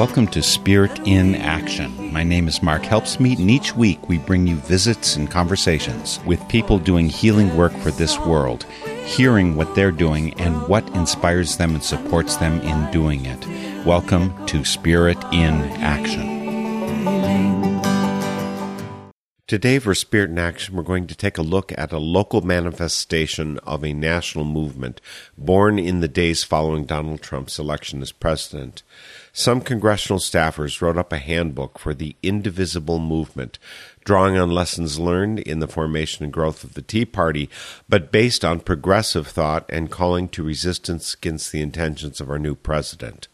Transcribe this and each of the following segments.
Welcome to Spirit in Action. My name is Mark Helpsmeet, and each week we bring you visits and conversations with people doing healing work for this world, hearing what they're doing and what inspires them and supports them in doing it. Welcome to Spirit in Action. Today, for Spirit in Action, we're going to take a look at a local manifestation of a national movement born in the days following Donald Trump's election as president. Some congressional staffers wrote up a handbook for the Indivisible Movement, drawing on lessons learned in the formation and growth of the Tea Party, but based on progressive thought and calling to resistance against the intentions of our new president.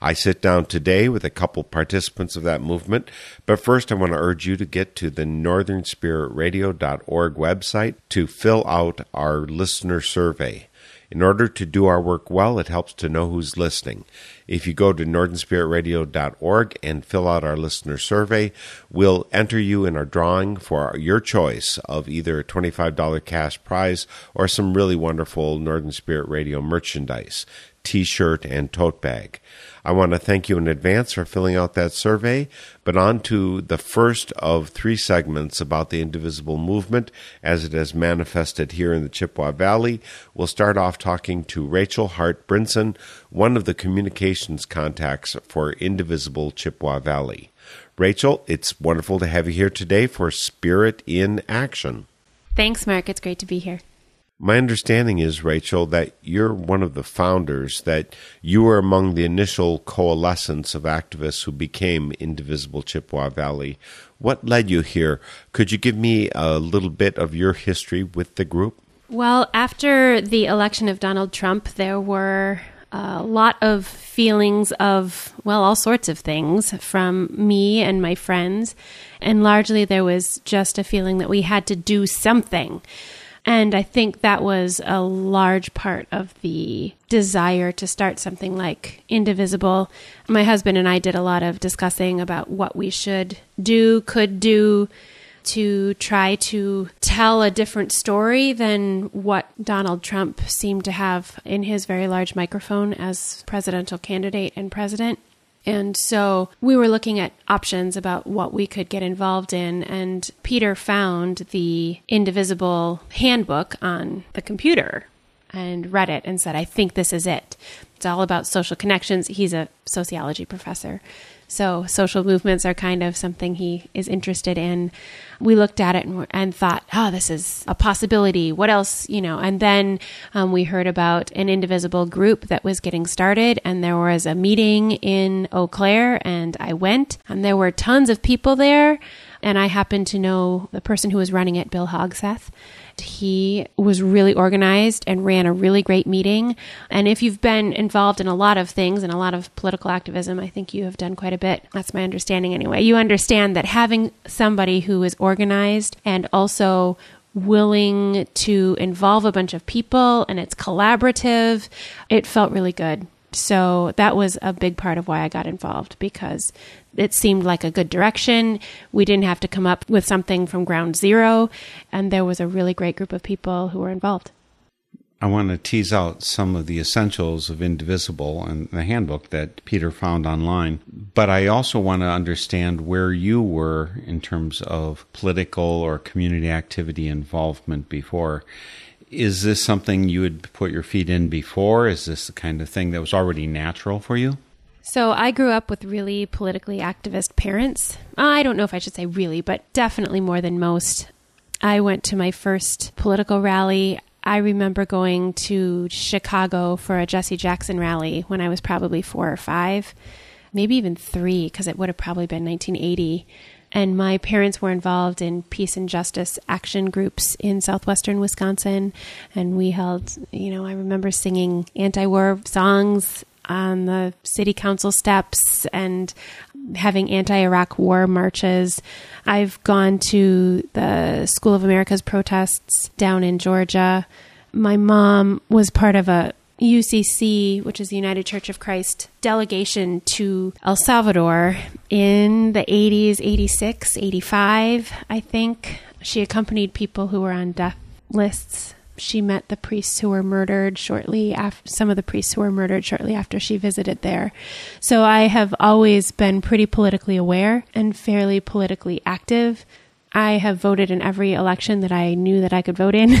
I sit down today with a couple participants of that movement, but first I want to urge you to get to the northernspiritradio.org website to fill out our listener survey. In order to do our work well, it helps to know who's listening. If you go to northernspiritradio.org and fill out our listener survey, we'll enter you in our drawing for your choice of either a $25 cash prize or some really wonderful Northern Spirit Radio merchandise, t shirt, and tote bag. I want to thank you in advance for filling out that survey. But on to the first of three segments about the indivisible movement as it has manifested here in the Chippewa Valley. We'll start off talking to Rachel Hart Brinson, one of the communications contacts for Indivisible Chippewa Valley. Rachel, it's wonderful to have you here today for Spirit in Action. Thanks, Mark. It's great to be here. My understanding is, Rachel, that you're one of the founders, that you were among the initial coalescence of activists who became Indivisible Chippewa Valley. What led you here? Could you give me a little bit of your history with the group? Well, after the election of Donald Trump, there were a lot of feelings of, well, all sorts of things from me and my friends. And largely there was just a feeling that we had to do something. And I think that was a large part of the desire to start something like Indivisible. My husband and I did a lot of discussing about what we should do, could do to try to tell a different story than what Donald Trump seemed to have in his very large microphone as presidential candidate and president. And so we were looking at options about what we could get involved in. And Peter found the Indivisible handbook on the computer and read it and said, I think this is it. It's all about social connections. He's a sociology professor. So social movements are kind of something he is interested in. We looked at it and, and thought, oh, this is a possibility. What else, you know? And then um, we heard about an indivisible group that was getting started, and there was a meeting in Eau Claire, and I went, and there were tons of people there. And I happened to know the person who was running it, Bill Hogseth. He was really organized and ran a really great meeting. And if you've been involved in a lot of things and a lot of political activism, I think you have done quite a bit. That's my understanding anyway. You understand that having somebody who is organized and also willing to involve a bunch of people and it's collaborative, it felt really good. So that was a big part of why I got involved because it seemed like a good direction. We didn't have to come up with something from ground zero, and there was a really great group of people who were involved. I want to tease out some of the essentials of Indivisible and the handbook that Peter found online. But I also want to understand where you were in terms of political or community activity involvement before. Is this something you would put your feet in before? Is this the kind of thing that was already natural for you? So I grew up with really politically activist parents. I don't know if I should say really, but definitely more than most. I went to my first political rally. I remember going to Chicago for a Jesse Jackson rally when I was probably four or five, maybe even three, because it would have probably been 1980 and my parents were involved in peace and justice action groups in southwestern Wisconsin. And we held, you know, I remember singing anti war songs on the city council steps and having anti Iraq war marches. I've gone to the School of America's protests down in Georgia. My mom was part of a UCC, which is the United Church of Christ delegation to El Salvador in the 80s, 86, 85, I think. She accompanied people who were on death lists she met the priests who were murdered shortly after some of the priests who were murdered shortly after she visited there. So I have always been pretty politically aware and fairly politically active. I have voted in every election that I knew that I could vote in.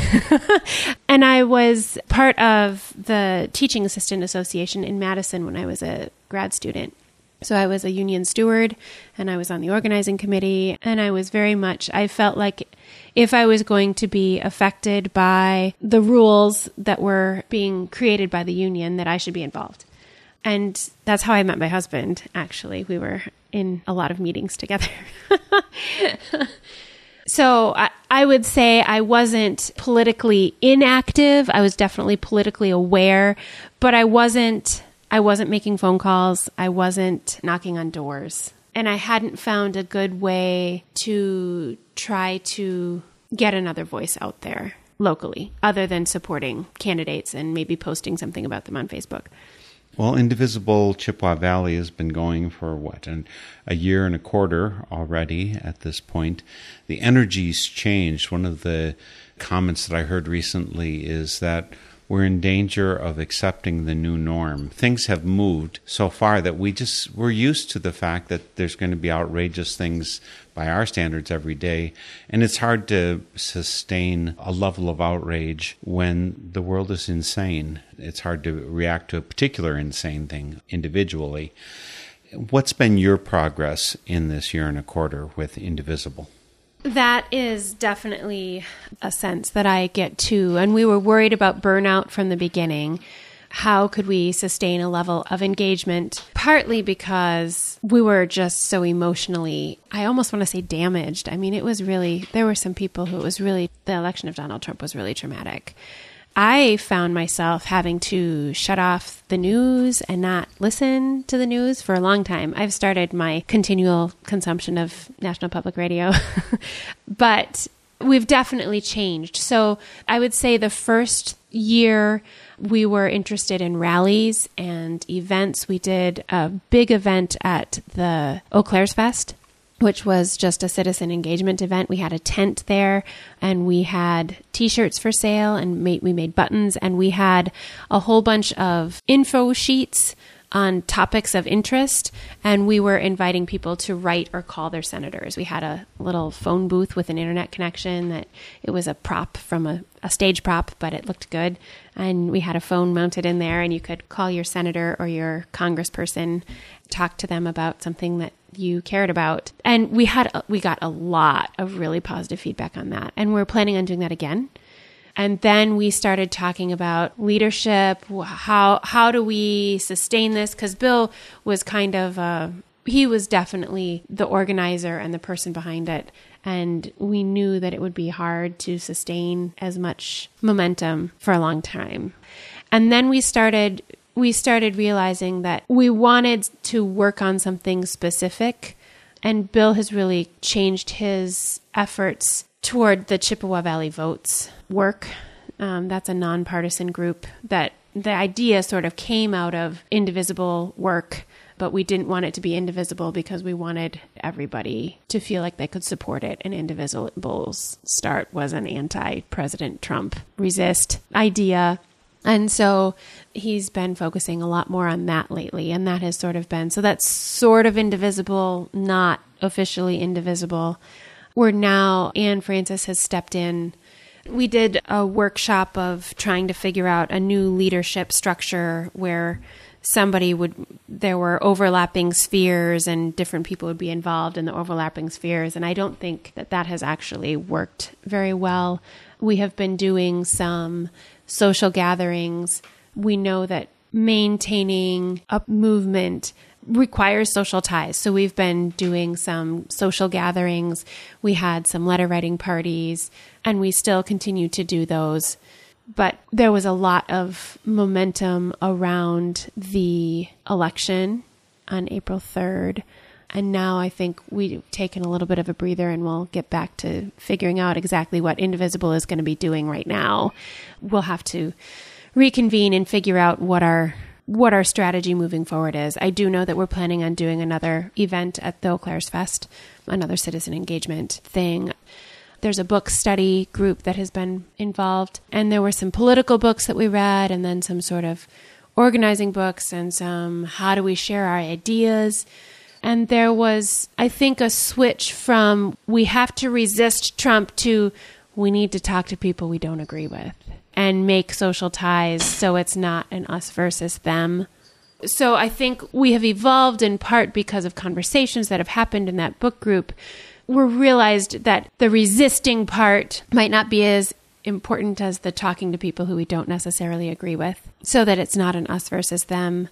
and I was part of the Teaching Assistant Association in Madison when I was a grad student. So I was a union steward and I was on the organizing committee and I was very much I felt like if I was going to be affected by the rules that were being created by the union that I should be involved. And that's how I met my husband actually. We were in a lot of meetings together. so I, I would say I wasn't politically inactive. I was definitely politically aware, but I wasn't I wasn't making phone calls. I wasn't knocking on doors. And I hadn't found a good way to try to get another voice out there locally, other than supporting candidates and maybe posting something about them on Facebook. Well, Indivisible Chippewa Valley has been going for what, an, a year and a quarter already at this point. The energy's changed. One of the comments that I heard recently is that we're in danger of accepting the new norm. Things have moved so far that we just we're used to the fact that there's going to be outrageous things by our standards every day, and it's hard to sustain a level of outrage when the world is insane. It's hard to react to a particular insane thing individually. What's been your progress in this year and a quarter with Indivisible? That is definitely a sense that I get too. And we were worried about burnout from the beginning. How could we sustain a level of engagement? Partly because we were just so emotionally, I almost want to say damaged. I mean, it was really, there were some people who it was really, the election of Donald Trump was really traumatic. I found myself having to shut off the news and not listen to the news for a long time. I've started my continual consumption of National Public Radio, but we've definitely changed. So I would say the first year we were interested in rallies and events. We did a big event at the Eau Claire's Fest which was just a citizen engagement event. We had a tent there and we had t-shirts for sale and made, we made buttons and we had a whole bunch of info sheets on topics of interest and we were inviting people to write or call their senators. We had a little phone booth with an internet connection that it was a prop from a, a stage prop, but it looked good. And we had a phone mounted in there and you could call your senator or your congressperson, talk to them about something that you cared about. And we had we got a lot of really positive feedback on that. And we're planning on doing that again. And then we started talking about leadership. How how do we sustain this? Because Bill was kind of uh, he was definitely the organizer and the person behind it. And we knew that it would be hard to sustain as much momentum for a long time. And then we started we started realizing that we wanted to work on something specific. And Bill has really changed his efforts toward the Chippewa Valley Votes work. Um, that's a nonpartisan group that the idea sort of came out of indivisible work, but we didn't want it to be indivisible because we wanted everybody to feel like they could support it. And Indivisible's start was an anti President Trump resist idea. And so he's been focusing a lot more on that lately. And that has sort of been so that's sort of indivisible, not officially indivisible. Where now Anne Francis has stepped in. We did a workshop of trying to figure out a new leadership structure where somebody would there were overlapping spheres and different people would be involved in the overlapping spheres. And i don't think that that has actually worked very well. We have been doing some social gatherings, we know that maintaining a movement requires social ties. So we've been doing some social gatherings. We had some letter writing parties, and we still continue to do those. But there was a lot of momentum around the election on April 3rd. And now I think we've taken a little bit of a breather and we'll get back to figuring out exactly what Indivisible is going to be doing right now. We'll have to reconvene and figure out what our what our strategy moving forward is. I do know that we're planning on doing another event at the Eau Claire's Fest, another citizen engagement thing. There's a book study group that has been involved, and there were some political books that we read, and then some sort of organizing books and some how do we share our ideas. And there was, I think, a switch from we have to resist Trump to we need to talk to people we don't agree with and make social ties so it's not an us versus them. So I think we have evolved in part because of conversations that have happened in that book group. We realized that the resisting part might not be as important as the talking to people who we don't necessarily agree with, so that it's not an us versus them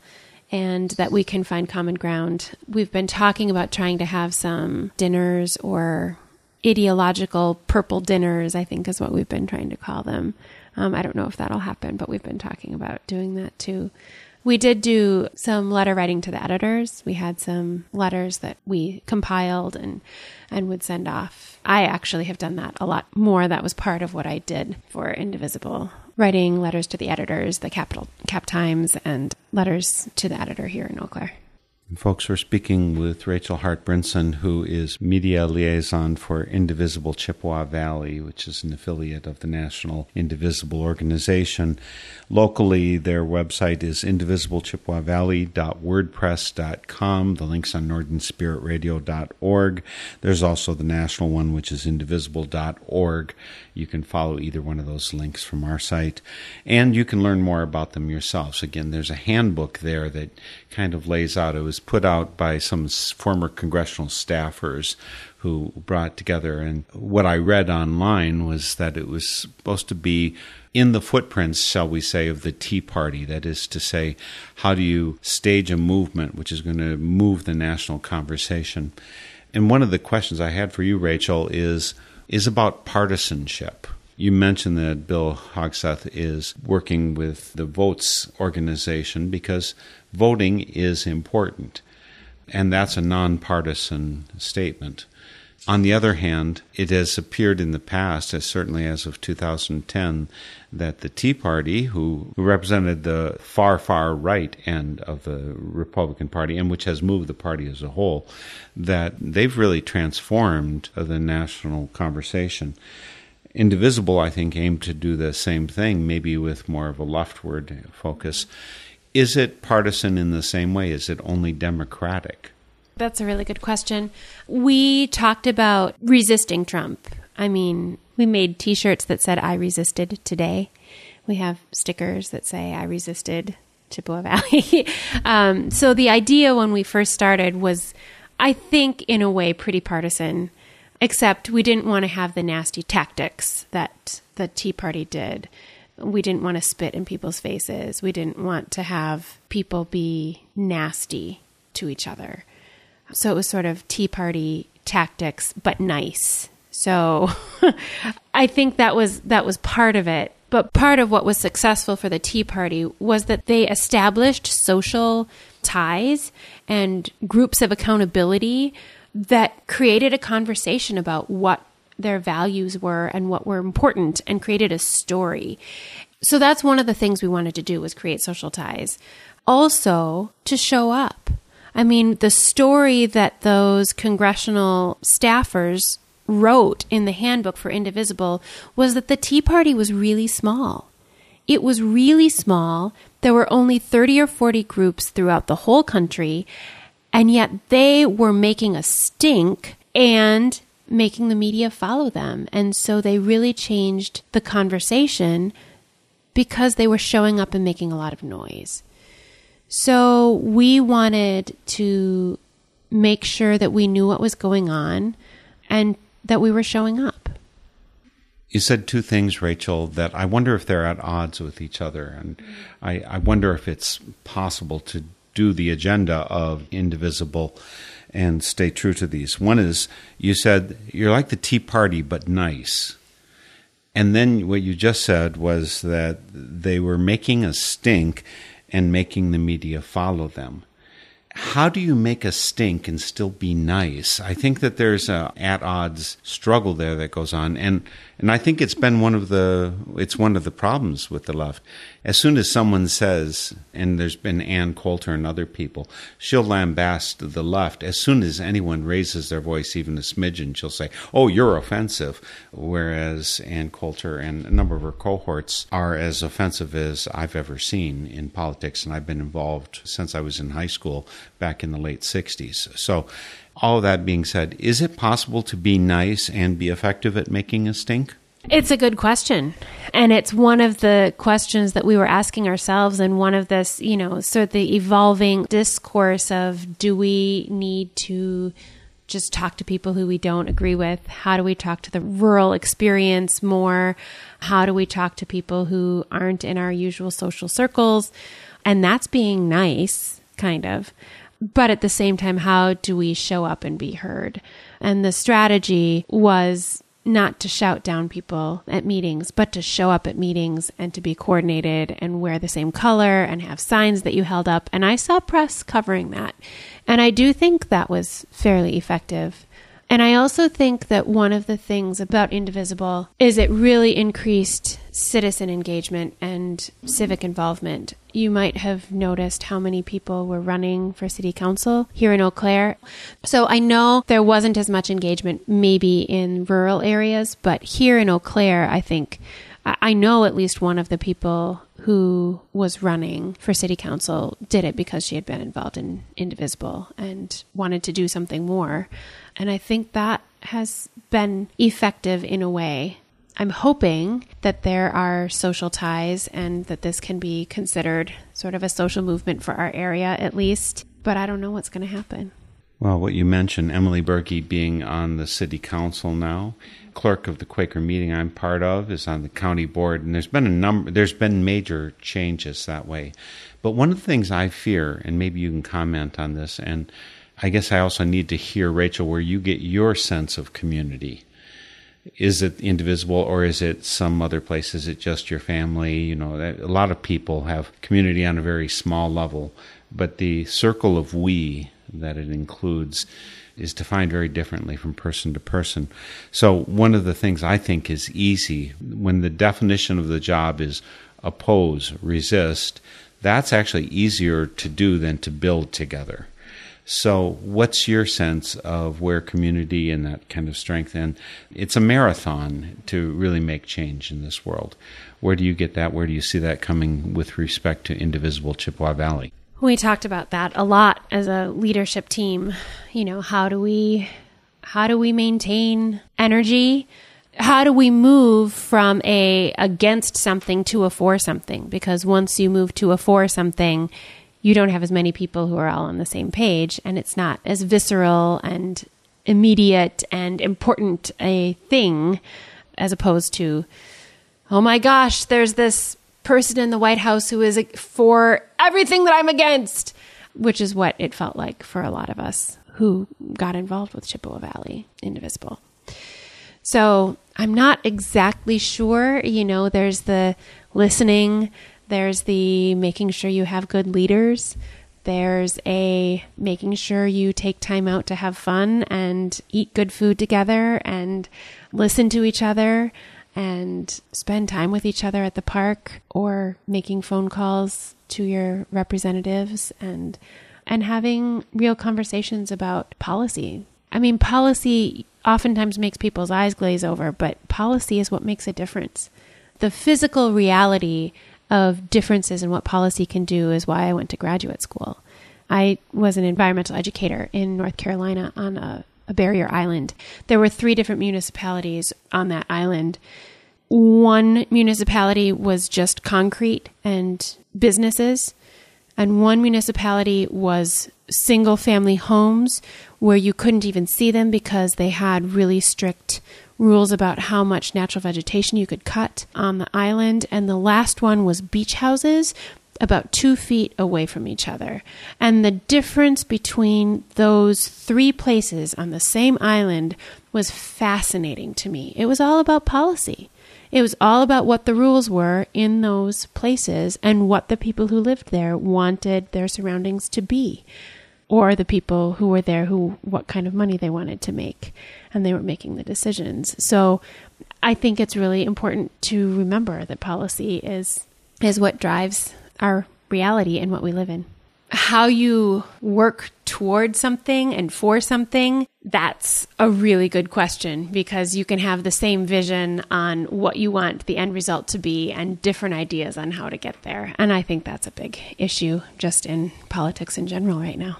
and that we can find common ground. We've been talking about trying to have some dinners or ideological purple dinners, I think is what we've been trying to call them. Um, I don't know if that'll happen, but we've been talking about doing that too. We did do some letter writing to the editors. We had some letters that we compiled and and would send off. I actually have done that a lot more. That was part of what I did for Indivisible, writing letters to the editors, the Capital Cap Times, and letters to the editor here in Eau Claire. Folks, we're speaking with Rachel Hart Brinson, who is media liaison for Indivisible Chippewa Valley, which is an affiliate of the National Indivisible Organization. Locally, their website is indivisiblechippewavalley.wordpress.com. The link's on northernspiritradio.org. There's also the national one, which is indivisible.org. You can follow either one of those links from our site, and you can learn more about them yourselves. Again, there's a handbook there that kind of lays out. It was put out by some former congressional staffers who brought together. And what I read online was that it was supposed to be in the footprints, shall we say, of the Tea Party. That is to say, how do you stage a movement which is going to move the national conversation? And one of the questions I had for you, Rachel, is is about partisanship. You mentioned that Bill Hogseth is working with the Votes organization because voting is important, and that's a nonpartisan statement. On the other hand, it has appeared in the past, as certainly as of 2010, that the Tea Party, who represented the far, far right end of the Republican Party, and which has moved the party as a whole, that they've really transformed the national conversation. Indivisible, I think, aimed to do the same thing, maybe with more of a leftward focus. Is it partisan in the same way? Is it only democratic? That's a really good question. We talked about resisting Trump. I mean, we made t shirts that said, I resisted today. We have stickers that say, I resisted Chippewa Valley. um, so the idea when we first started was, I think, in a way, pretty partisan, except we didn't want to have the nasty tactics that the Tea Party did. We didn't want to spit in people's faces. We didn't want to have people be nasty to each other. So it was sort of Tea Party tactics, but nice. So I think that was that was part of it. But part of what was successful for the Tea Party was that they established social ties and groups of accountability that created a conversation about what their values were and what were important and created a story. So that's one of the things we wanted to do was create social ties. Also to show up I mean, the story that those congressional staffers wrote in the handbook for Indivisible was that the Tea Party was really small. It was really small. There were only 30 or 40 groups throughout the whole country, and yet they were making a stink and making the media follow them. And so they really changed the conversation because they were showing up and making a lot of noise. So we wanted to make sure that we knew what was going on and that we were showing up. You said two things, Rachel, that I wonder if they're at odds with each other. And I, I wonder if it's possible to do the agenda of Indivisible and stay true to these. One is you said you're like the Tea Party, but nice. And then what you just said was that they were making a stink and making the media follow them. how do you make a stink and still be nice? I think that there's a at odds struggle there that goes on, and and I think it's been one of the it's one of the problems with the left. As soon as someone says, and there's been Ann Coulter and other people, she'll lambast the left. As soon as anyone raises their voice even a smidgen, she'll say, "Oh, you're offensive." Whereas Ann Coulter and a number of her cohorts are as offensive as I've ever seen in politics, and I've been involved since I was in high school back in the late '60s. So all that being said, is it possible to be nice and be effective at making a stink? It's a good question. And it's one of the questions that we were asking ourselves, and one of this, you know, sort of the evolving discourse of do we need to just talk to people who we don't agree with? How do we talk to the rural experience more? How do we talk to people who aren't in our usual social circles? And that's being nice, kind of. But at the same time, how do we show up and be heard? And the strategy was not to shout down people at meetings, but to show up at meetings and to be coordinated and wear the same color and have signs that you held up. And I saw press covering that. And I do think that was fairly effective. And I also think that one of the things about Indivisible is it really increased citizen engagement and civic involvement. You might have noticed how many people were running for city council here in Eau Claire. So I know there wasn't as much engagement maybe in rural areas, but here in Eau Claire, I think I know at least one of the people who was running for city council did it because she had been involved in Indivisible and wanted to do something more. And I think that has been effective in a way. I'm hoping that there are social ties and that this can be considered sort of a social movement for our area at least, but I don't know what's going to happen. Well, what you mentioned, Emily Berge being on the city council now, clerk of the Quaker meeting I'm part of is on the county board, and there's been a number, there's been major changes that way. But one of the things I fear, and maybe you can comment on this, and I guess I also need to hear, Rachel, where you get your sense of community. Is it indivisible or is it some other place? Is it just your family? You know, a lot of people have community on a very small level, but the circle of we that it includes is defined very differently from person to person. So, one of the things I think is easy when the definition of the job is oppose, resist, that's actually easier to do than to build together. So, what's your sense of where community and that kind of strength? And it's a marathon to really make change in this world. Where do you get that? Where do you see that coming with respect to indivisible Chippewa Valley? We talked about that a lot as a leadership team. You know, how do we how do we maintain energy? How do we move from a against something to a for something? Because once you move to a for something, you don't have as many people who are all on the same page and it's not as visceral and immediate and important a thing as opposed to oh my gosh there's this person in the white house who is for everything that i'm against which is what it felt like for a lot of us who got involved with chippewa valley indivisible so i'm not exactly sure you know there's the listening there's the making sure you have good leaders. There's a making sure you take time out to have fun and eat good food together and listen to each other and spend time with each other at the park or making phone calls to your representatives and and having real conversations about policy. I mean, policy oftentimes makes people's eyes glaze over, but policy is what makes a difference. The physical reality of differences in what policy can do is why I went to graduate school. I was an environmental educator in North Carolina on a, a barrier island. There were three different municipalities on that island. One municipality was just concrete and businesses, and one municipality was single family homes where you couldn't even see them because they had really strict rules about how much natural vegetation you could cut on the island. And the last one was beach houses about two feet away from each other. And the difference between those three places on the same island was fascinating to me. It was all about policy. It was all about what the rules were in those places and what the people who lived there wanted their surroundings to be. or the people who were there who what kind of money they wanted to make and they were making the decisions. So I think it's really important to remember that policy is is what drives our reality and what we live in. How you work toward something and for something, that's a really good question because you can have the same vision on what you want the end result to be and different ideas on how to get there. And I think that's a big issue just in politics in general right now.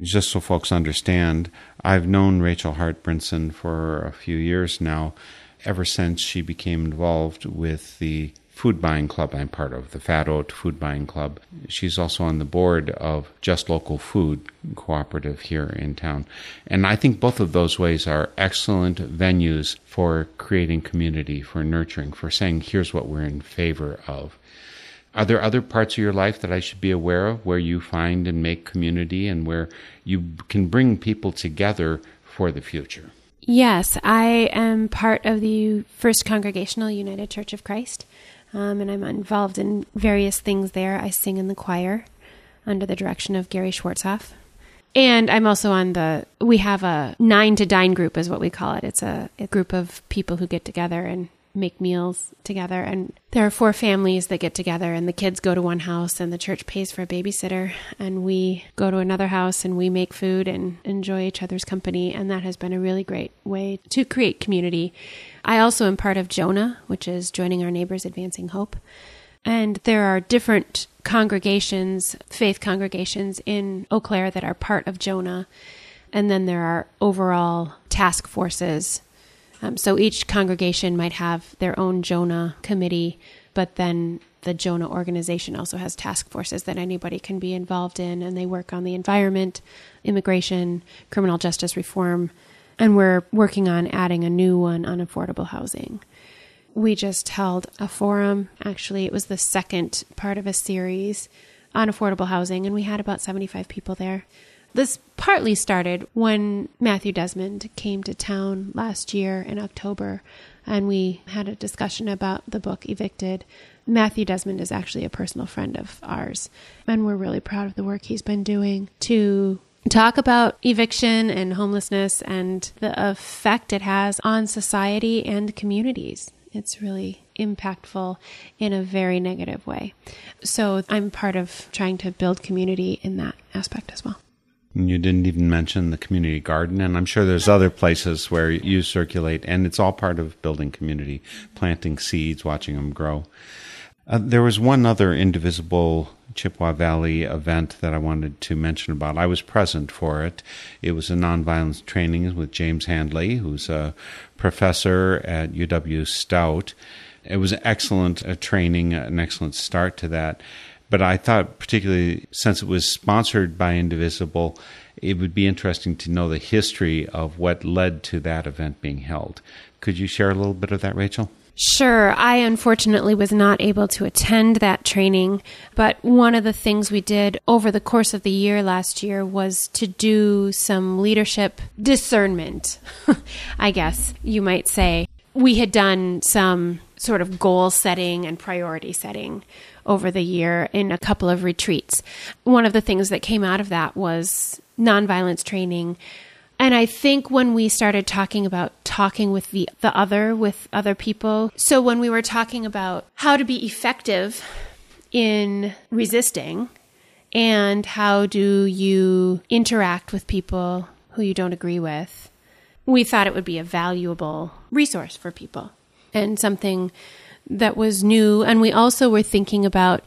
Just so folks understand, I've known Rachel Hart Brinson for a few years now, ever since she became involved with the food buying club I'm part of, the Fat Oat Food Buying Club. She's also on the board of Just Local Food Cooperative here in town. And I think both of those ways are excellent venues for creating community, for nurturing, for saying, here's what we're in favor of. Are there other parts of your life that I should be aware of where you find and make community and where you can bring people together for the future? Yes, I am part of the First Congregational United Church of Christ um, and I'm involved in various things there. I sing in the choir under the direction of Gary Schwartzhoff. And I'm also on the, we have a nine to dine group, is what we call it. It's a, a group of people who get together and make meals together. And there are four families that get together, and the kids go to one house, and the church pays for a babysitter. And we go to another house and we make food and enjoy each other's company. And that has been a really great way to create community. I also am part of Jonah, which is Joining Our Neighbors Advancing Hope. And there are different congregations, faith congregations in Eau Claire that are part of Jonah. And then there are overall task forces um, so each congregation might have their own Jonah committee, but then the Jonah organization also has task forces that anybody can be involved in, and they work on the environment, immigration, criminal justice reform, and we're working on adding a new one on affordable housing. We just held a forum. Actually, it was the second part of a series on affordable housing, and we had about 75 people there. This partly started when Matthew Desmond came to town last year in October, and we had a discussion about the book Evicted. Matthew Desmond is actually a personal friend of ours, and we're really proud of the work he's been doing to talk about eviction and homelessness and the effect it has on society and communities. It's really impactful in a very negative way. So I'm part of trying to build community in that aspect as well. You didn't even mention the community garden, and I'm sure there's other places where you circulate, and it's all part of building community, planting seeds, watching them grow. Uh, there was one other indivisible Chippewa Valley event that I wanted to mention about. I was present for it. It was a nonviolence training with James Handley, who's a professor at UW Stout. It was an excellent uh, training, an excellent start to that. But I thought, particularly since it was sponsored by Indivisible, it would be interesting to know the history of what led to that event being held. Could you share a little bit of that, Rachel? Sure. I unfortunately was not able to attend that training, but one of the things we did over the course of the year last year was to do some leadership discernment, I guess you might say. We had done some sort of goal setting and priority setting over the year in a couple of retreats. One of the things that came out of that was nonviolence training. And I think when we started talking about talking with the, the other, with other people, so when we were talking about how to be effective in resisting and how do you interact with people who you don't agree with, we thought it would be a valuable resource for people and something that was new. And we also were thinking about,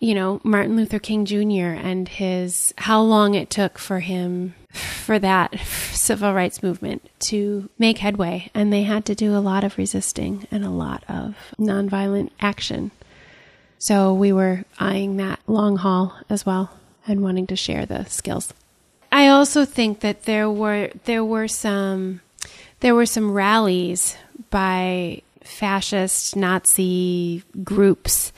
you know, Martin Luther King Jr. and his how long it took for him for that civil rights movement to make headway. And they had to do a lot of resisting and a lot of nonviolent action. So we were eyeing that long haul as well and wanting to share the skills. I also think that there were there were some there were some rallies by fascist Nazi groups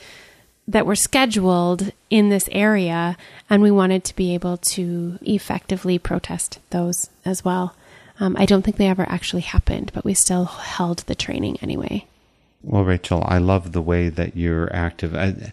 that were scheduled in this area, and we wanted to be able to effectively protest those as well. Um, I don't think they ever actually happened, but we still held the training anyway. Well, Rachel, I love the way that you're active. I,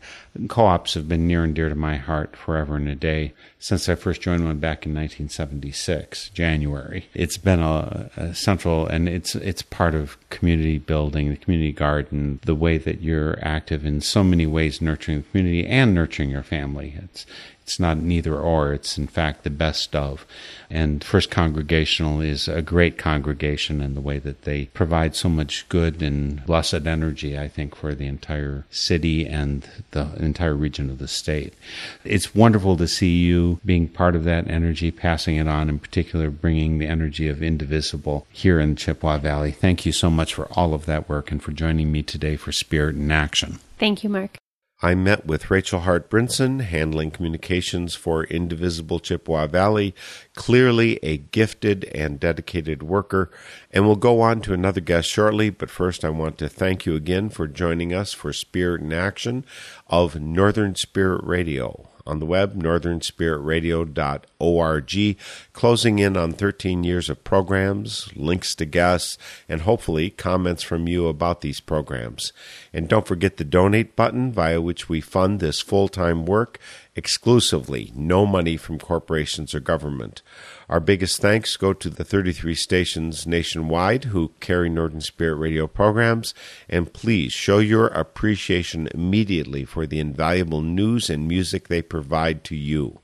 co-ops have been near and dear to my heart forever and a day since I first joined one back in 1976, January. It's been a, a central, and it's it's part of community building, the community garden, the way that you're active in so many ways, nurturing the community and nurturing your family. It's it's not neither or, it's in fact the best of. And First Congregational is a great congregation in the way that they provide so much good and blessed energy, I think, for the entire city and the entire region of the state. It's wonderful to see you being part of that energy, passing it on, in particular, bringing the energy of Indivisible here in Chippewa Valley. Thank you so much for all of that work and for joining me today for Spirit in Action. Thank you, Mark. I met with Rachel Hart Brinson, handling communications for Indivisible Chippewa Valley, clearly a gifted and dedicated worker. And we'll go on to another guest shortly, but first I want to thank you again for joining us for Spirit in Action of Northern Spirit Radio on the web, northernspiritradio.org, closing in on 13 years of programs, links to guests, and hopefully comments from you about these programs. And don't forget the donate button via which we fund this full time work exclusively, no money from corporations or government. Our biggest thanks go to the 33 stations nationwide who carry Northern Spirit radio programs, and please show your appreciation immediately for the invaluable news and music they provide to you.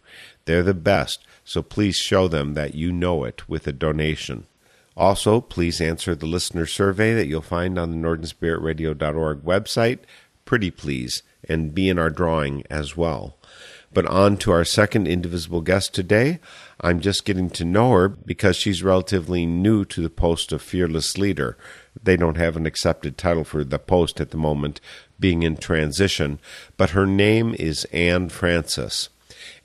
They're the best, so please show them that you know it with a donation. Also, please answer the listener survey that you'll find on the northernspiritradio.org website. Pretty please, and be in our drawing as well. But on to our second indivisible guest today. I'm just getting to know her because she's relatively new to the post of fearless leader. They don't have an accepted title for the post at the moment, being in transition, but her name is Anne Francis.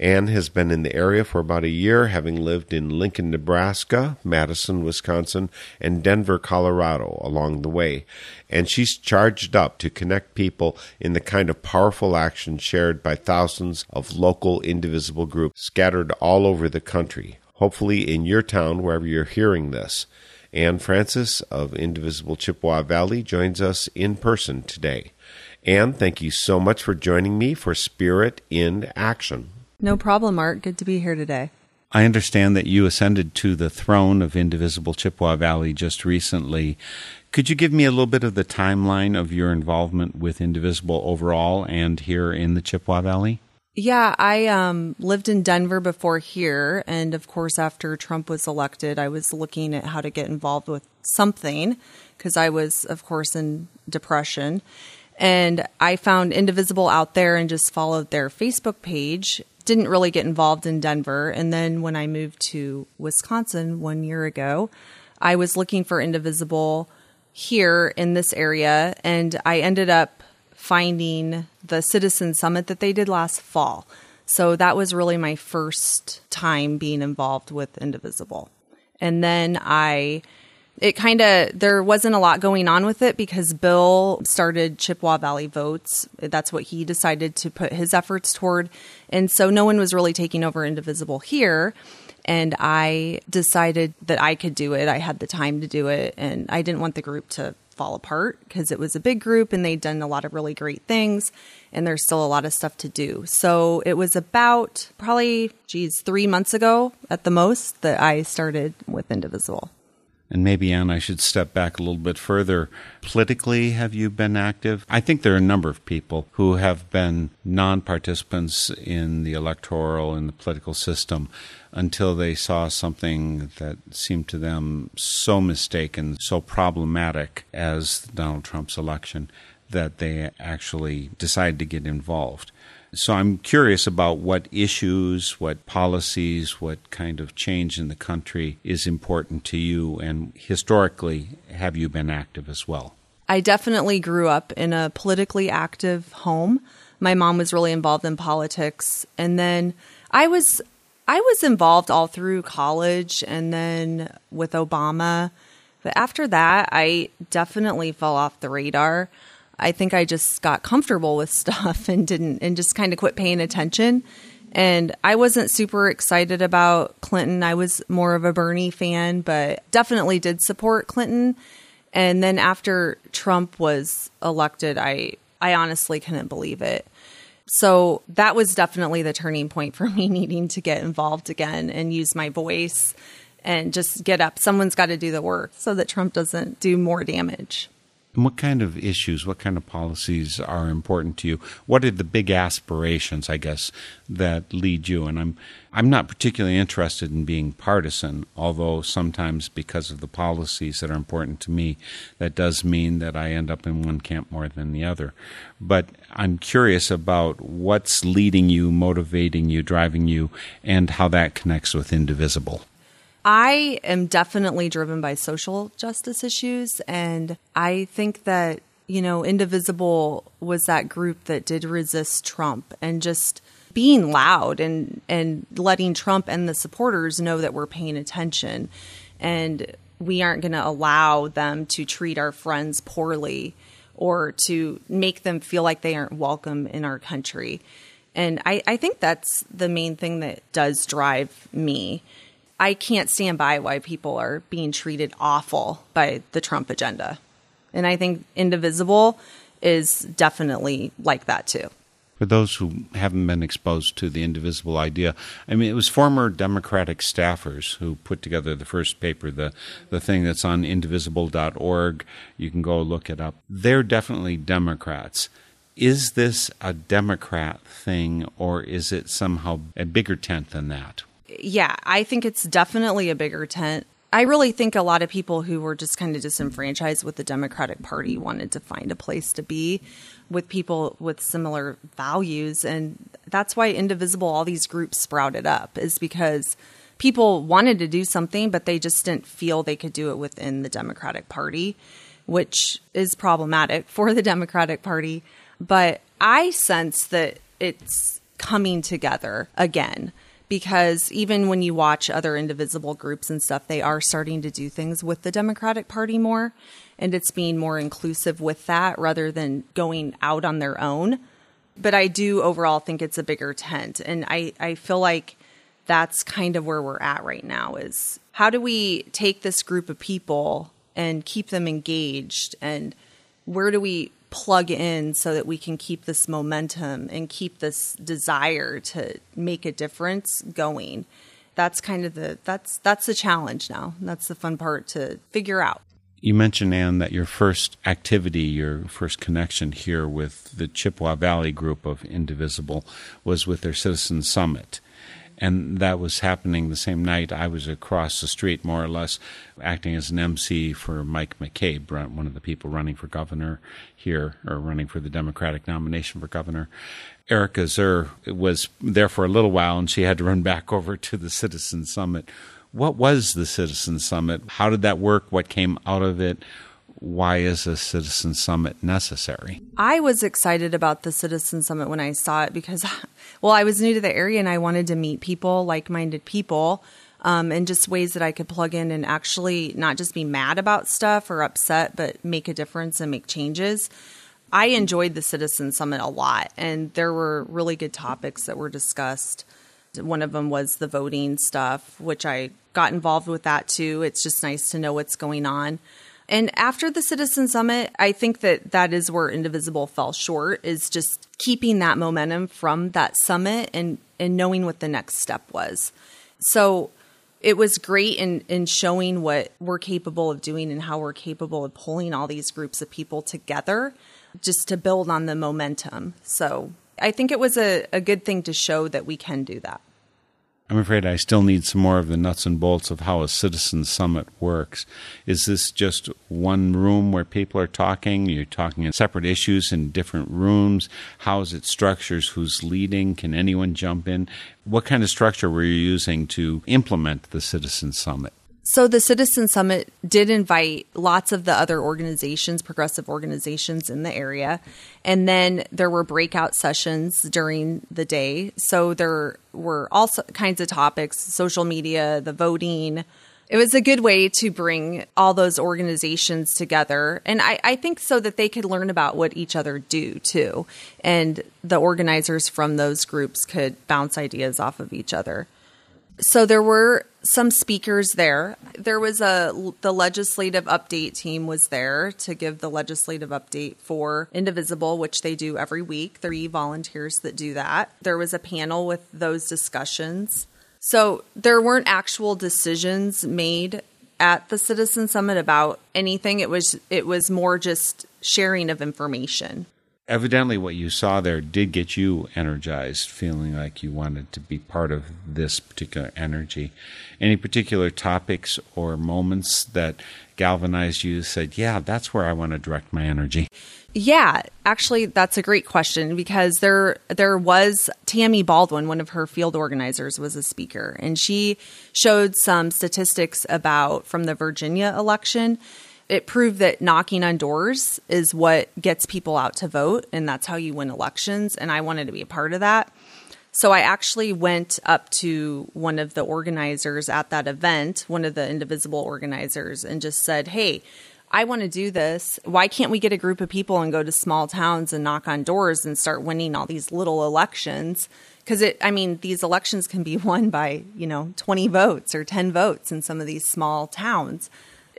Anne has been in the area for about a year, having lived in Lincoln, Nebraska, Madison, Wisconsin, and Denver, Colorado along the way. And she's charged up to connect people in the kind of powerful action shared by thousands of local indivisible groups scattered all over the country, hopefully in your town wherever you're hearing this. Anne Francis of Indivisible Chippewa Valley joins us in person today. Anne, thank you so much for joining me for Spirit in Action. No problem, Art. Good to be here today. I understand that you ascended to the throne of Indivisible Chippewa Valley just recently. Could you give me a little bit of the timeline of your involvement with Indivisible overall and here in the Chippewa Valley? Yeah, I um, lived in Denver before here. And of course, after Trump was elected, I was looking at how to get involved with something because I was, of course, in depression. And I found Indivisible out there and just followed their Facebook page didn't really get involved in Denver. And then when I moved to Wisconsin one year ago, I was looking for Indivisible here in this area, and I ended up finding the Citizen Summit that they did last fall. So that was really my first time being involved with Indivisible. And then I it kind of there wasn't a lot going on with it because Bill started Chippewa Valley Votes. That's what he decided to put his efforts toward, and so no one was really taking over Indivisible here. And I decided that I could do it. I had the time to do it, and I didn't want the group to fall apart because it was a big group and they'd done a lot of really great things and there's still a lot of stuff to do. So it was about probably, geez, three months ago at the most that I started with Indivisible. And maybe, Anne, I should step back a little bit further. Politically, have you been active? I think there are a number of people who have been non participants in the electoral and the political system until they saw something that seemed to them so mistaken, so problematic as Donald Trump's election that they actually decided to get involved. So I'm curious about what issues, what policies, what kind of change in the country is important to you, and historically, have you been active as well? I definitely grew up in a politically active home. My mom was really involved in politics, and then I was I was involved all through college and then with Obama. But after that, I definitely fell off the radar. I think I just got comfortable with stuff and didn't, and just kind of quit paying attention. And I wasn't super excited about Clinton. I was more of a Bernie fan, but definitely did support Clinton. And then after Trump was elected, I I honestly couldn't believe it. So that was definitely the turning point for me needing to get involved again and use my voice and just get up. Someone's got to do the work so that Trump doesn't do more damage. What kind of issues, what kind of policies are important to you? What are the big aspirations, I guess, that lead you? And I'm I'm not particularly interested in being partisan, although sometimes because of the policies that are important to me, that does mean that I end up in one camp more than the other. But I'm curious about what's leading you, motivating you, driving you, and how that connects with Indivisible. I am definitely driven by social justice issues. And I think that, you know, Indivisible was that group that did resist Trump and just being loud and, and letting Trump and the supporters know that we're paying attention. And we aren't going to allow them to treat our friends poorly or to make them feel like they aren't welcome in our country. And I, I think that's the main thing that does drive me. I can't stand by why people are being treated awful by the Trump agenda. And I think Indivisible is definitely like that too. For those who haven't been exposed to the indivisible idea, I mean, it was former Democratic staffers who put together the first paper, the, the thing that's on indivisible.org. You can go look it up. They're definitely Democrats. Is this a Democrat thing, or is it somehow a bigger tent than that? Yeah, I think it's definitely a bigger tent. I really think a lot of people who were just kind of disenfranchised with the Democratic Party wanted to find a place to be with people with similar values. And that's why Indivisible, all these groups sprouted up, is because people wanted to do something, but they just didn't feel they could do it within the Democratic Party, which is problematic for the Democratic Party. But I sense that it's coming together again because even when you watch other indivisible groups and stuff, they are starting to do things with the Democratic Party more. And it's being more inclusive with that rather than going out on their own. But I do overall think it's a bigger tent. And I, I feel like that's kind of where we're at right now is how do we take this group of people and keep them engaged and where do we plug in so that we can keep this momentum and keep this desire to make a difference going. That's kind of the that's that's the challenge now. That's the fun part to figure out. You mentioned anne that your first activity your first connection here with the chippewa valley group of indivisible was with their citizen summit and that was happening the same night I was across the street, more or less, acting as an MC for Mike McCabe, one of the people running for governor here, or running for the Democratic nomination for governor. Erica Zur was there for a little while, and she had to run back over to the Citizen Summit. What was the Citizen Summit? How did that work? What came out of it? Why is a citizen summit necessary? I was excited about the citizen summit when I saw it because, well, I was new to the area and I wanted to meet people, like minded people, um, and just ways that I could plug in and actually not just be mad about stuff or upset, but make a difference and make changes. I enjoyed the citizen summit a lot, and there were really good topics that were discussed. One of them was the voting stuff, which I got involved with that too. It's just nice to know what's going on. And after the Citizen Summit, I think that that is where Indivisible fell short is just keeping that momentum from that summit and, and knowing what the next step was. So it was great in, in showing what we're capable of doing and how we're capable of pulling all these groups of people together just to build on the momentum. So I think it was a, a good thing to show that we can do that. I'm afraid I still need some more of the nuts and bolts of how a citizen summit works. Is this just one room where people are talking? You're talking in separate issues in different rooms. How is it structured? Who's leading? Can anyone jump in? What kind of structure were you using to implement the citizen summit? So the Citizen Summit did invite lots of the other organizations, progressive organizations in the area. And then there were breakout sessions during the day. So there were all kinds of topics, social media, the voting. It was a good way to bring all those organizations together. And I, I think so that they could learn about what each other do too. And the organizers from those groups could bounce ideas off of each other So there were some speakers there. There was a the legislative update team was there to give the legislative update for Indivisible, which they do every week. Three volunteers that do that. There was a panel with those discussions. So there weren't actual decisions made at the Citizen Summit about anything. It was it was more just sharing of information evidently what you saw there did get you energized, feeling like you wanted to be part of this particular energy. Any particular topics or moments that galvanized you said, yeah, that's where I want to direct my energy? Yeah, actually that's a great question because there there was Tammy Baldwin, one of her field organizers was a speaker and she showed some statistics about from the Virginia election it proved that knocking on doors is what gets people out to vote, and that's how you win elections. And I wanted to be a part of that. So I actually went up to one of the organizers at that event, one of the Indivisible organizers, and just said, Hey, I want to do this. Why can't we get a group of people and go to small towns and knock on doors and start winning all these little elections? Because it, I mean, these elections can be won by, you know, 20 votes or 10 votes in some of these small towns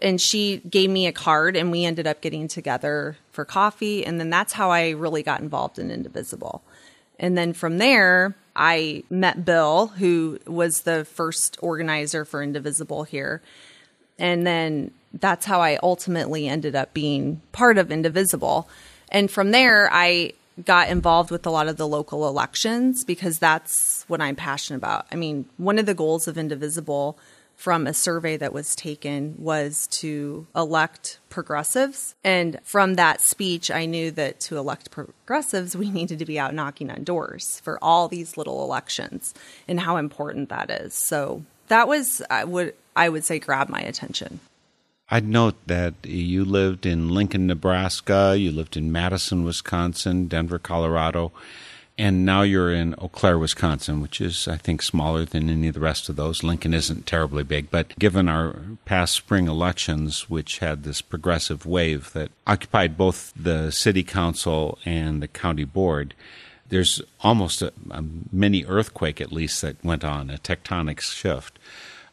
and she gave me a card and we ended up getting together for coffee and then that's how I really got involved in Indivisible. And then from there, I met Bill, who was the first organizer for Indivisible here. And then that's how I ultimately ended up being part of Indivisible. And from there, I got involved with a lot of the local elections because that's what I'm passionate about. I mean, one of the goals of Indivisible from a survey that was taken was to elect progressives. And from that speech, I knew that to elect progressives, we needed to be out knocking on doors for all these little elections and how important that is. So that was I would I would say grabbed my attention. I'd note that you lived in Lincoln, Nebraska, you lived in Madison, Wisconsin, Denver, Colorado, and now you're in Eau Claire, Wisconsin, which is, I think, smaller than any of the rest of those. Lincoln isn't terribly big, but given our past spring elections, which had this progressive wave that occupied both the city council and the county board, there's almost a, a mini earthquake, at least, that went on, a tectonic shift.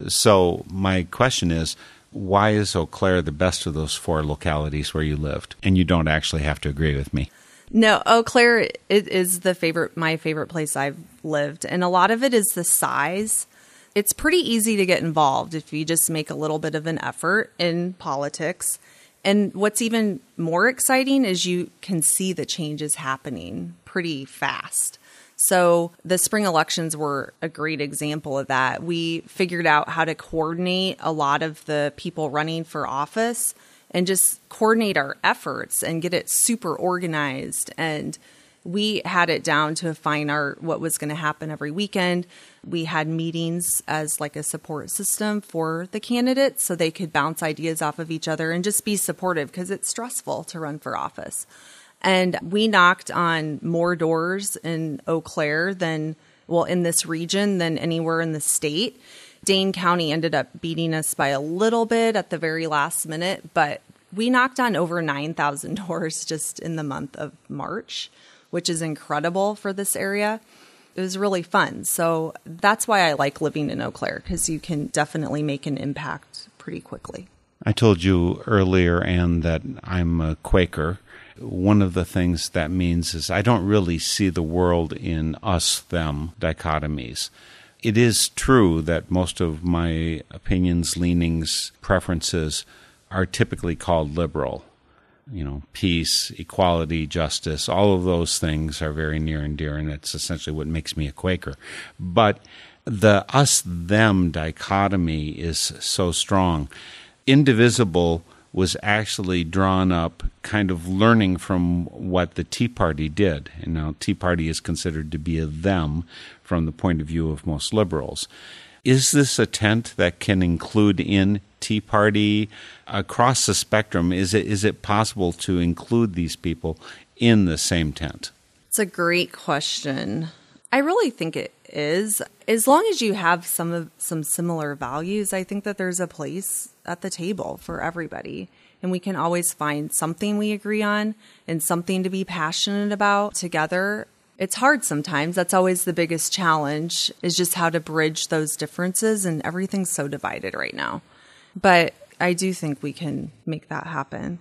So, my question is why is Eau Claire the best of those four localities where you lived? And you don't actually have to agree with me. No, Eau Claire it is the favorite, my favorite place I've lived, and a lot of it is the size. It's pretty easy to get involved if you just make a little bit of an effort in politics. And what's even more exciting is you can see the changes happening pretty fast. So the spring elections were a great example of that. We figured out how to coordinate a lot of the people running for office and just coordinate our efforts and get it super organized. And we had it down to a fine art what was going to happen every weekend. We had meetings as like a support system for the candidates so they could bounce ideas off of each other and just be supportive because it's stressful to run for office. And we knocked on more doors in eau claire than well in this region than anywhere in the state Dane County ended up beating us by a little bit at the very last minute, but we knocked on over 9,000 doors just in the month of March, which is incredible for this area. It was really fun. So that's why I like living in Eau Claire because you can definitely make an impact pretty quickly. I told you earlier, Anne, that I'm a Quaker. One of the things that means is I don't really see the world in us them dichotomies it is true that most of my opinions, leanings, preferences are typically called liberal. You know, peace, equality, justice, all of those things are very near and dear, and it's essentially what makes me a Quaker. But the us them dichotomy is so strong. Indivisible was actually drawn up kind of learning from what the Tea Party did. And now, Tea Party is considered to be a them from the point of view of most liberals. Is this a tent that can include in Tea Party across the spectrum? Is it is it possible to include these people in the same tent? It's a great question. I really think it is. As long as you have some of some similar values, I think that there's a place at the table for everybody. And we can always find something we agree on and something to be passionate about together it's hard sometimes. That's always the biggest challenge is just how to bridge those differences and everything's so divided right now. But I do think we can make that happen.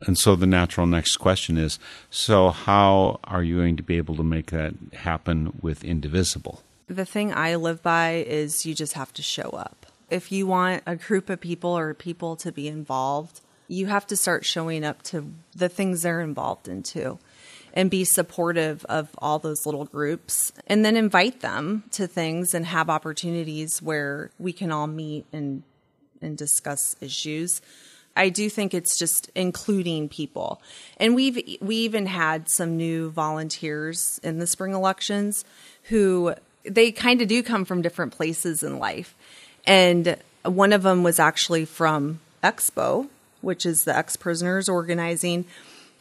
And so the natural next question is so how are you going to be able to make that happen with Indivisible? The thing I live by is you just have to show up. If you want a group of people or people to be involved, you have to start showing up to the things they're involved in too and be supportive of all those little groups and then invite them to things and have opportunities where we can all meet and and discuss issues. I do think it's just including people. And we've we even had some new volunteers in the spring elections who they kind of do come from different places in life. And one of them was actually from Expo, which is the ex prisoners organizing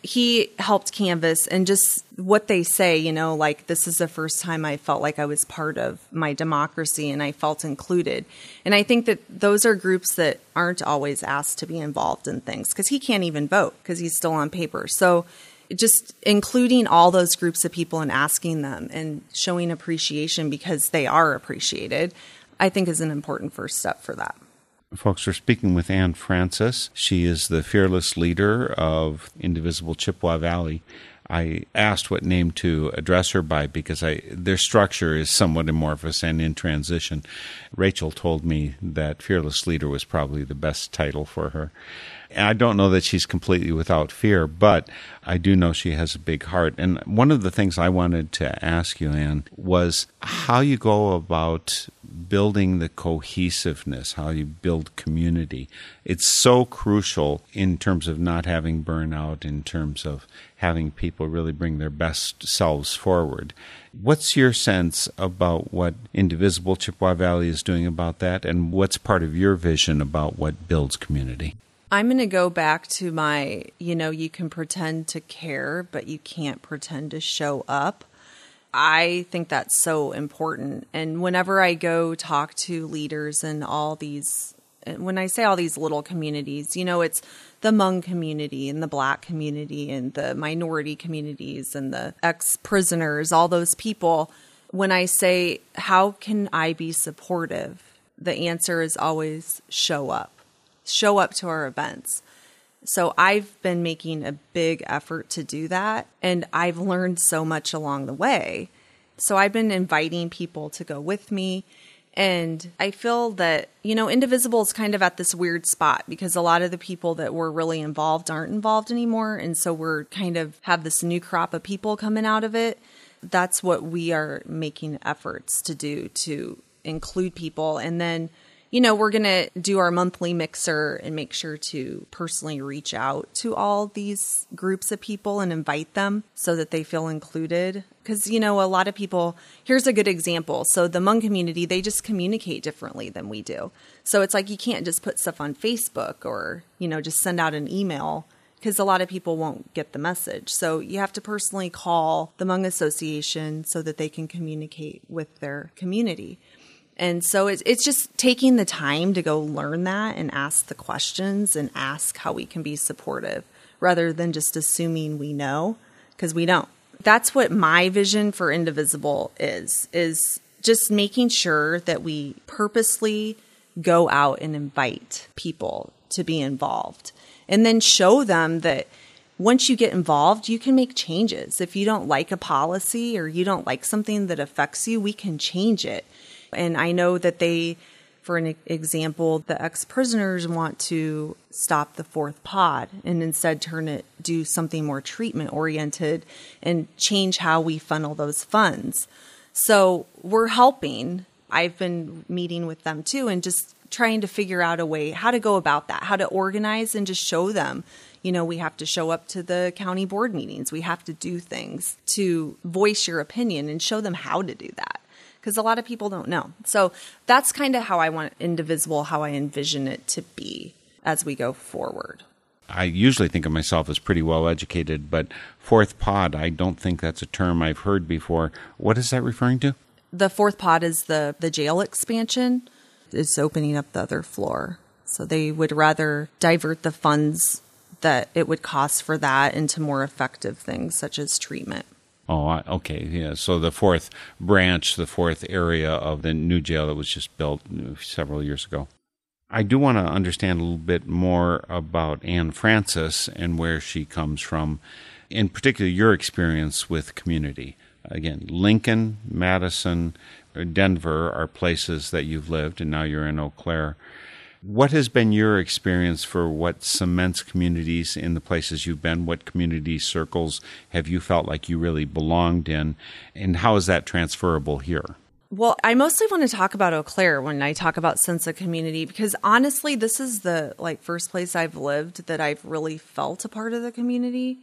he helped canvass and just what they say, you know, like this is the first time I felt like I was part of my democracy and I felt included. And I think that those are groups that aren't always asked to be involved in things because he can't even vote because he's still on paper. So just including all those groups of people and asking them and showing appreciation because they are appreciated, I think is an important first step for that. Folks, we're speaking with Anne Francis. She is the fearless leader of Indivisible Chippewa Valley. I asked what name to address her by because I, their structure is somewhat amorphous and in transition. Rachel told me that Fearless Leader was probably the best title for her. And I don't know that she's completely without fear, but I do know she has a big heart. And one of the things I wanted to ask you, Anne, was how you go about building the cohesiveness, how you build community. It's so crucial in terms of not having burnout, in terms of having people really bring their best selves forward. What's your sense about what Indivisible Chippewa Valley is doing about that, and what's part of your vision about what builds community? I'm going to go back to my, you know, you can pretend to care, but you can't pretend to show up. I think that's so important. And whenever I go talk to leaders in all these, when I say all these little communities, you know, it's the Hmong community and the black community and the minority communities and the ex prisoners, all those people. When I say, how can I be supportive? The answer is always show up, show up to our events. So I've been making a big effort to do that. And I've learned so much along the way. So I've been inviting people to go with me. And I feel that, you know, Indivisible is kind of at this weird spot because a lot of the people that were really involved aren't involved anymore. And so we're kind of have this new crop of people coming out of it. That's what we are making efforts to do to include people. And then you know, we're going to do our monthly mixer and make sure to personally reach out to all these groups of people and invite them so that they feel included. Because, you know, a lot of people, here's a good example. So, the Hmong community, they just communicate differently than we do. So, it's like you can't just put stuff on Facebook or, you know, just send out an email because a lot of people won't get the message. So you have to personally call the Hmong Association so that they can communicate with their community. And so it's, it's just taking the time to go learn that and ask the questions and ask how we can be supportive rather than just assuming we know because we don't. That's what my vision for Indivisible is, is just making sure that we purposely go out and invite people to be involved and then show them that once you get involved, you can make changes. If you don't like a policy or you don't like something that affects you, we can change it. And I know that they, for an example, the ex prisoners want to stop the fourth pod and instead turn it, do something more treatment oriented and change how we funnel those funds. So we're helping. I've been meeting with them too and just trying to figure out a way how to go about that, how to organize and just show them. You know, we have to show up to the county board meetings. We have to do things to voice your opinion and show them how to do that because a lot of people don't know. So that's kind of how I want Indivisible, how I envision it to be as we go forward. I usually think of myself as pretty well educated, but fourth pod, I don't think that's a term I've heard before. What is that referring to? The fourth pod is the, the jail expansion. It's opening up the other floor. So they would rather divert the funds that it would cost for that into more effective things such as treatment. Oh, okay. Yeah. So the fourth branch, the fourth area of the new jail that was just built several years ago. I do want to understand a little bit more about Anne Francis and where she comes from, in particular, your experience with community. Again, Lincoln, Madison, Denver are places that you've lived, and now you're in Eau Claire. What has been your experience for what cements communities in the places you've been? What community circles have you felt like you really belonged in? And how is that transferable here? Well, I mostly want to talk about Eau Claire when I talk about sense of community because honestly, this is the like first place I've lived that I've really felt a part of the community,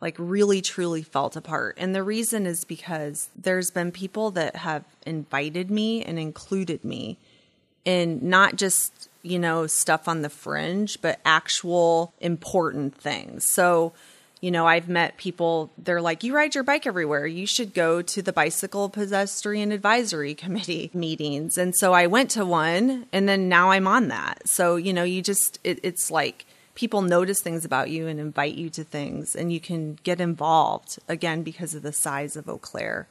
like really truly felt a part. And the reason is because there's been people that have invited me and included me in not just you know, stuff on the fringe, but actual important things. So, you know, I've met people, they're like, you ride your bike everywhere. You should go to the Bicycle Pedestrian Advisory Committee meetings. And so I went to one, and then now I'm on that. So, you know, you just, it, it's like people notice things about you and invite you to things, and you can get involved again because of the size of Eau Claire.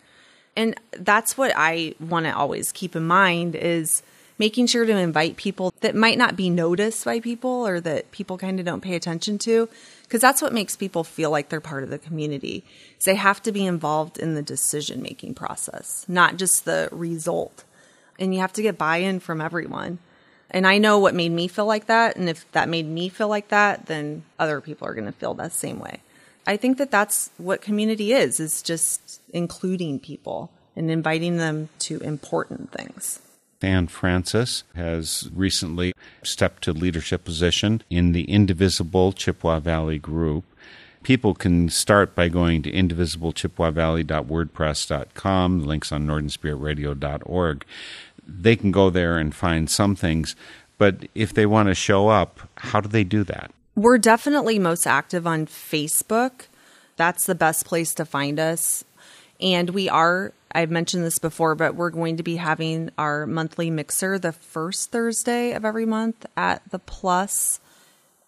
And that's what I want to always keep in mind is making sure to invite people that might not be noticed by people or that people kind of don't pay attention to because that's what makes people feel like they're part of the community. They have to be involved in the decision making process, not just the result. And you have to get buy-in from everyone. And I know what made me feel like that, and if that made me feel like that, then other people are going to feel that same way. I think that that's what community is is just including people and inviting them to important things. Anne Francis has recently stepped to leadership position in the Indivisible Chippewa Valley group. People can start by going to indivisiblechippewavalley.wordpress.com, links on northernspiritradio.org. They can go there and find some things, but if they want to show up, how do they do that? We're definitely most active on Facebook. That's the best place to find us. And we are I've mentioned this before, but we're going to be having our monthly mixer the first Thursday of every month at the Plus.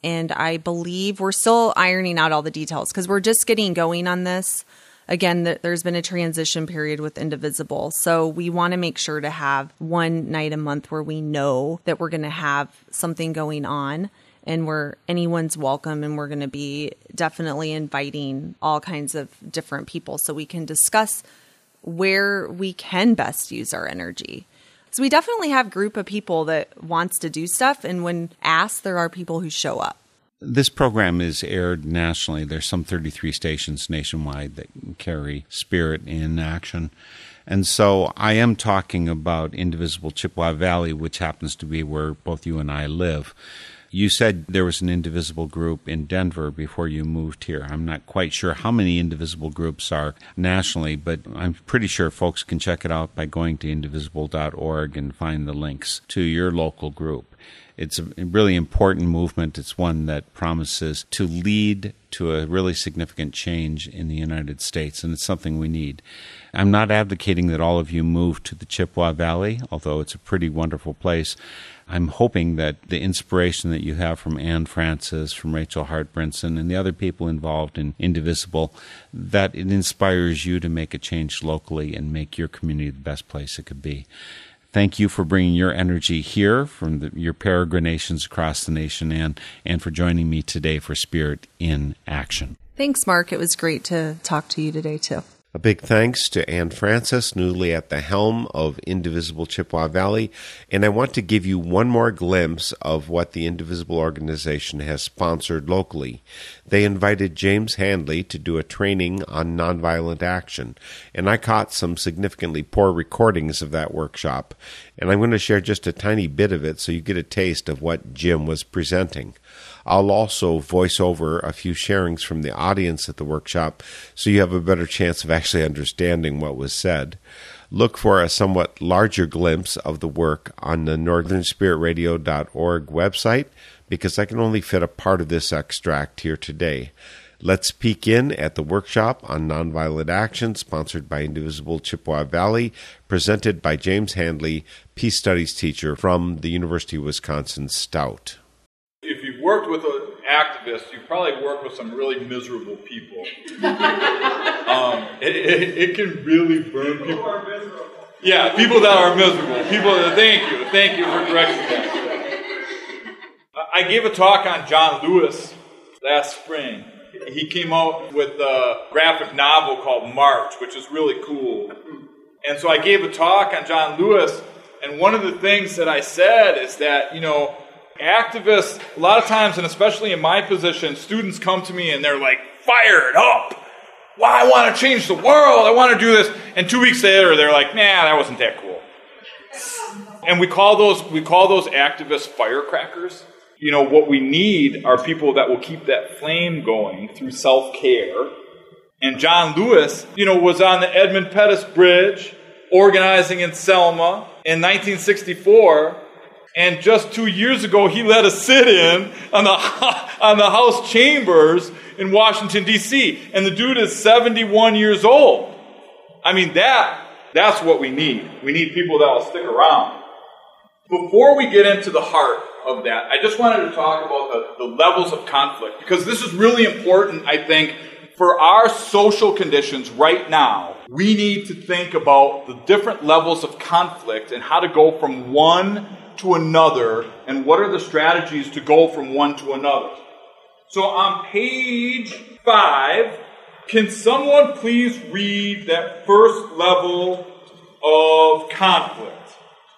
And I believe we're still ironing out all the details because we're just getting going on this. Again, there's been a transition period with Indivisible. So we want to make sure to have one night a month where we know that we're going to have something going on and where anyone's welcome and we're going to be definitely inviting all kinds of different people so we can discuss where we can best use our energy. So we definitely have group of people that wants to do stuff and when asked there are people who show up. This program is aired nationally. There's some 33 stations nationwide that carry Spirit in action. And so I am talking about Indivisible Chippewa Valley, which happens to be where both you and I live. You said there was an indivisible group in Denver before you moved here. I'm not quite sure how many indivisible groups are nationally, but I'm pretty sure folks can check it out by going to indivisible.org and find the links to your local group. It's a really important movement. It's one that promises to lead to a really significant change in the United States, and it's something we need. I'm not advocating that all of you move to the Chippewa Valley, although it's a pretty wonderful place. I'm hoping that the inspiration that you have from Anne Francis, from Rachel Hart Brinson, and the other people involved in Indivisible, that it inspires you to make a change locally and make your community the best place it could be. Thank you for bringing your energy here from the, your peregrinations across the nation, and and for joining me today for Spirit in Action. Thanks, Mark. It was great to talk to you today, too. A big thanks to Anne Francis, newly at the helm of Indivisible Chippewa Valley. And I want to give you one more glimpse of what the Indivisible organization has sponsored locally. They invited James Handley to do a training on nonviolent action. And I caught some significantly poor recordings of that workshop. And I'm going to share just a tiny bit of it so you get a taste of what Jim was presenting. I'll also voice over a few sharings from the audience at the workshop so you have a better chance of actually understanding what was said. Look for a somewhat larger glimpse of the work on the northernspiritradio.org website because I can only fit a part of this extract here today. Let's peek in at the workshop on nonviolent action, sponsored by Indivisible Chippewa Valley, presented by James Handley, Peace Studies teacher from the University of Wisconsin Stout worked with activist, you probably work with some really miserable people. um, it, it, it, can really burn people. people are miserable. Yeah, people that are miserable. People that, thank you. Thank you for correcting that. I gave a talk on John Lewis last spring. He came out with a graphic novel called March, which is really cool. And so I gave a talk on John Lewis, and one of the things that I said is that, you know, activists, a lot of times, and especially in my position, students come to me and they're like fired up. Well, I want to change the world. I want to do this. And two weeks later, they're like, nah, that wasn't that cool. And we call those we call those activists firecrackers. You know, what we need are people that will keep that flame going through self-care. And John Lewis, you know, was on the Edmund Pettus Bridge organizing in Selma in 1964 and just two years ago, he led a sit in on the, on the House chambers in Washington, D.C. And the dude is 71 years old. I mean, that, that's what we need. We need people that will stick around. Before we get into the heart of that, I just wanted to talk about the, the levels of conflict because this is really important, I think, for our social conditions right now. We need to think about the different levels of conflict and how to go from one to another and what are the strategies to go from one to another. So on page five, can someone please read that first level of conflict?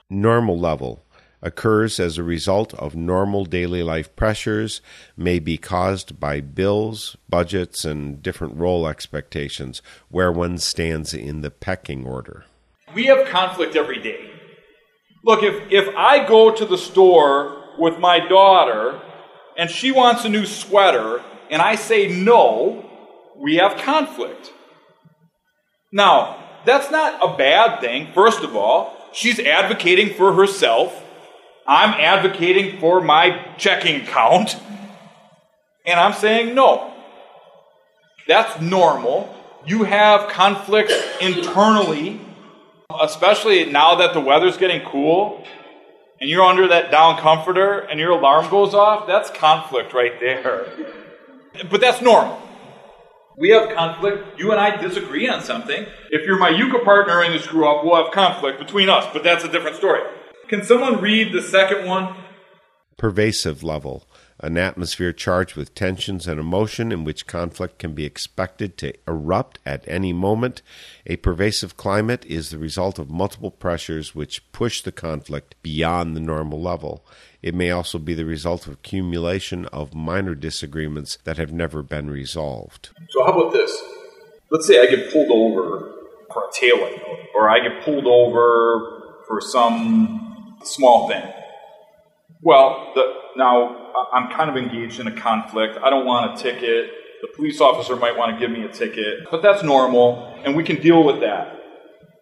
Normal level occurs as a result of normal daily life pressures, may be caused by bills, budgets, and different role expectations, where one stands in the pecking order. We have conflict every day. Look, if, if I go to the store with my daughter and she wants a new sweater and I say no, we have conflict. Now, that's not a bad thing, first of all. She's advocating for herself. I'm advocating for my checking account. And I'm saying no. That's normal. You have conflict internally Especially now that the weather's getting cool and you're under that down comforter and your alarm goes off, that's conflict right there. But that's normal. We have conflict. You and I disagree on something. If you're my euchre partner and you screw up, we'll have conflict between us, but that's a different story. Can someone read the second one? Pervasive level an atmosphere charged with tensions and emotion in which conflict can be expected to erupt at any moment. A pervasive climate is the result of multiple pressures which push the conflict beyond the normal level. It may also be the result of accumulation of minor disagreements that have never been resolved. So, how about this? Let's say I get pulled over for a tailing, or I get pulled over for some small thing. Well, the, now I'm kind of engaged in a conflict. I don't want a ticket. The police officer might want to give me a ticket, but that's normal, and we can deal with that.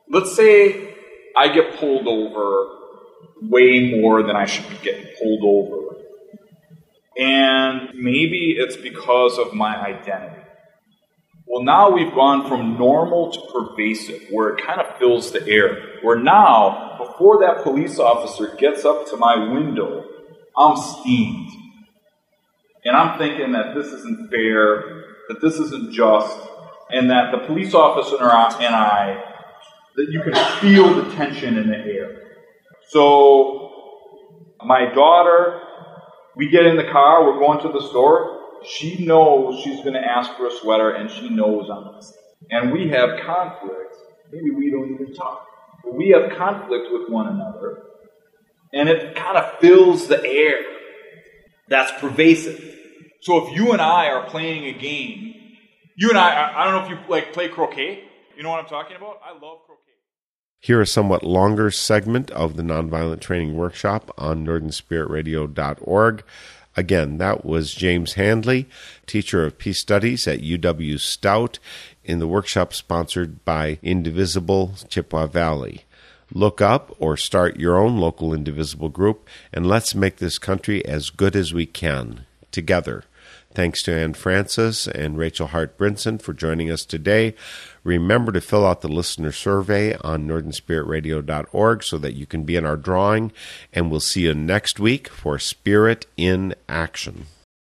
Let's say I get pulled over way more than I should be getting pulled over. And maybe it's because of my identity. Well, now we've gone from normal to pervasive, where it kind of fills the air. Where now, before that police officer gets up to my window, I'm steamed. And I'm thinking that this isn't fair, that this isn't just, and that the police officer and I, that you can feel the tension in the air. So, my daughter, we get in the car, we're going to the store. She knows she's going to ask for a sweater, and she knows I'm missing. And we have conflict. Maybe we don't even talk. But we have conflict with one another, and it kind of fills the air. That's pervasive. So if you and I are playing a game, you and I, I don't know if you like play croquet. You know what I'm talking about? I love croquet. Here a somewhat longer segment of the Nonviolent Training Workshop on NorthernSpiritRadio.org. Again, that was James Handley, teacher of peace studies at UW Stout, in the workshop sponsored by Indivisible Chippewa Valley. Look up or start your own local Indivisible group, and let's make this country as good as we can together. Thanks to Anne Francis and Rachel Hart Brinson for joining us today. Remember to fill out the listener survey on northernspiritradio.org so that you can be in our drawing, and we'll see you next week for Spirit in Action.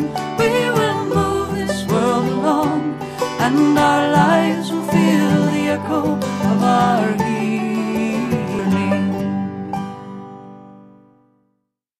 song, we will move this world along, and our lives will feel the echo